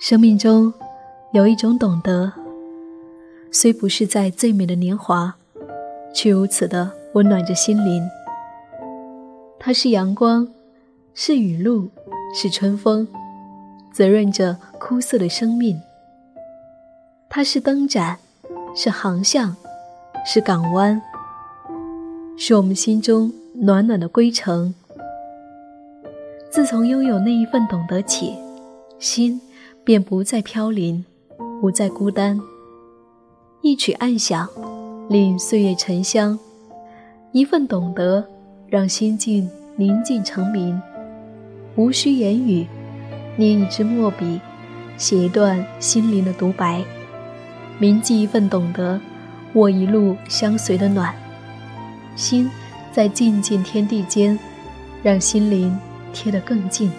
生命中有一种懂得，虽不是在最美的年华，却如此的温暖着心灵。它是阳光，是雨露，是春风，滋润着枯涩的生命。它是灯盏，是航向，是港湾，是我们心中暖暖的归程。自从拥有那一份懂得起，心便不再飘零，不再孤单。一曲暗响，令岁月沉香；一份懂得，让心境宁静成明。无需言语，捏一支墨笔，写一段心灵的独白。铭记一份懂得，握一路相随的暖，心在静静天地间，让心灵贴得更近。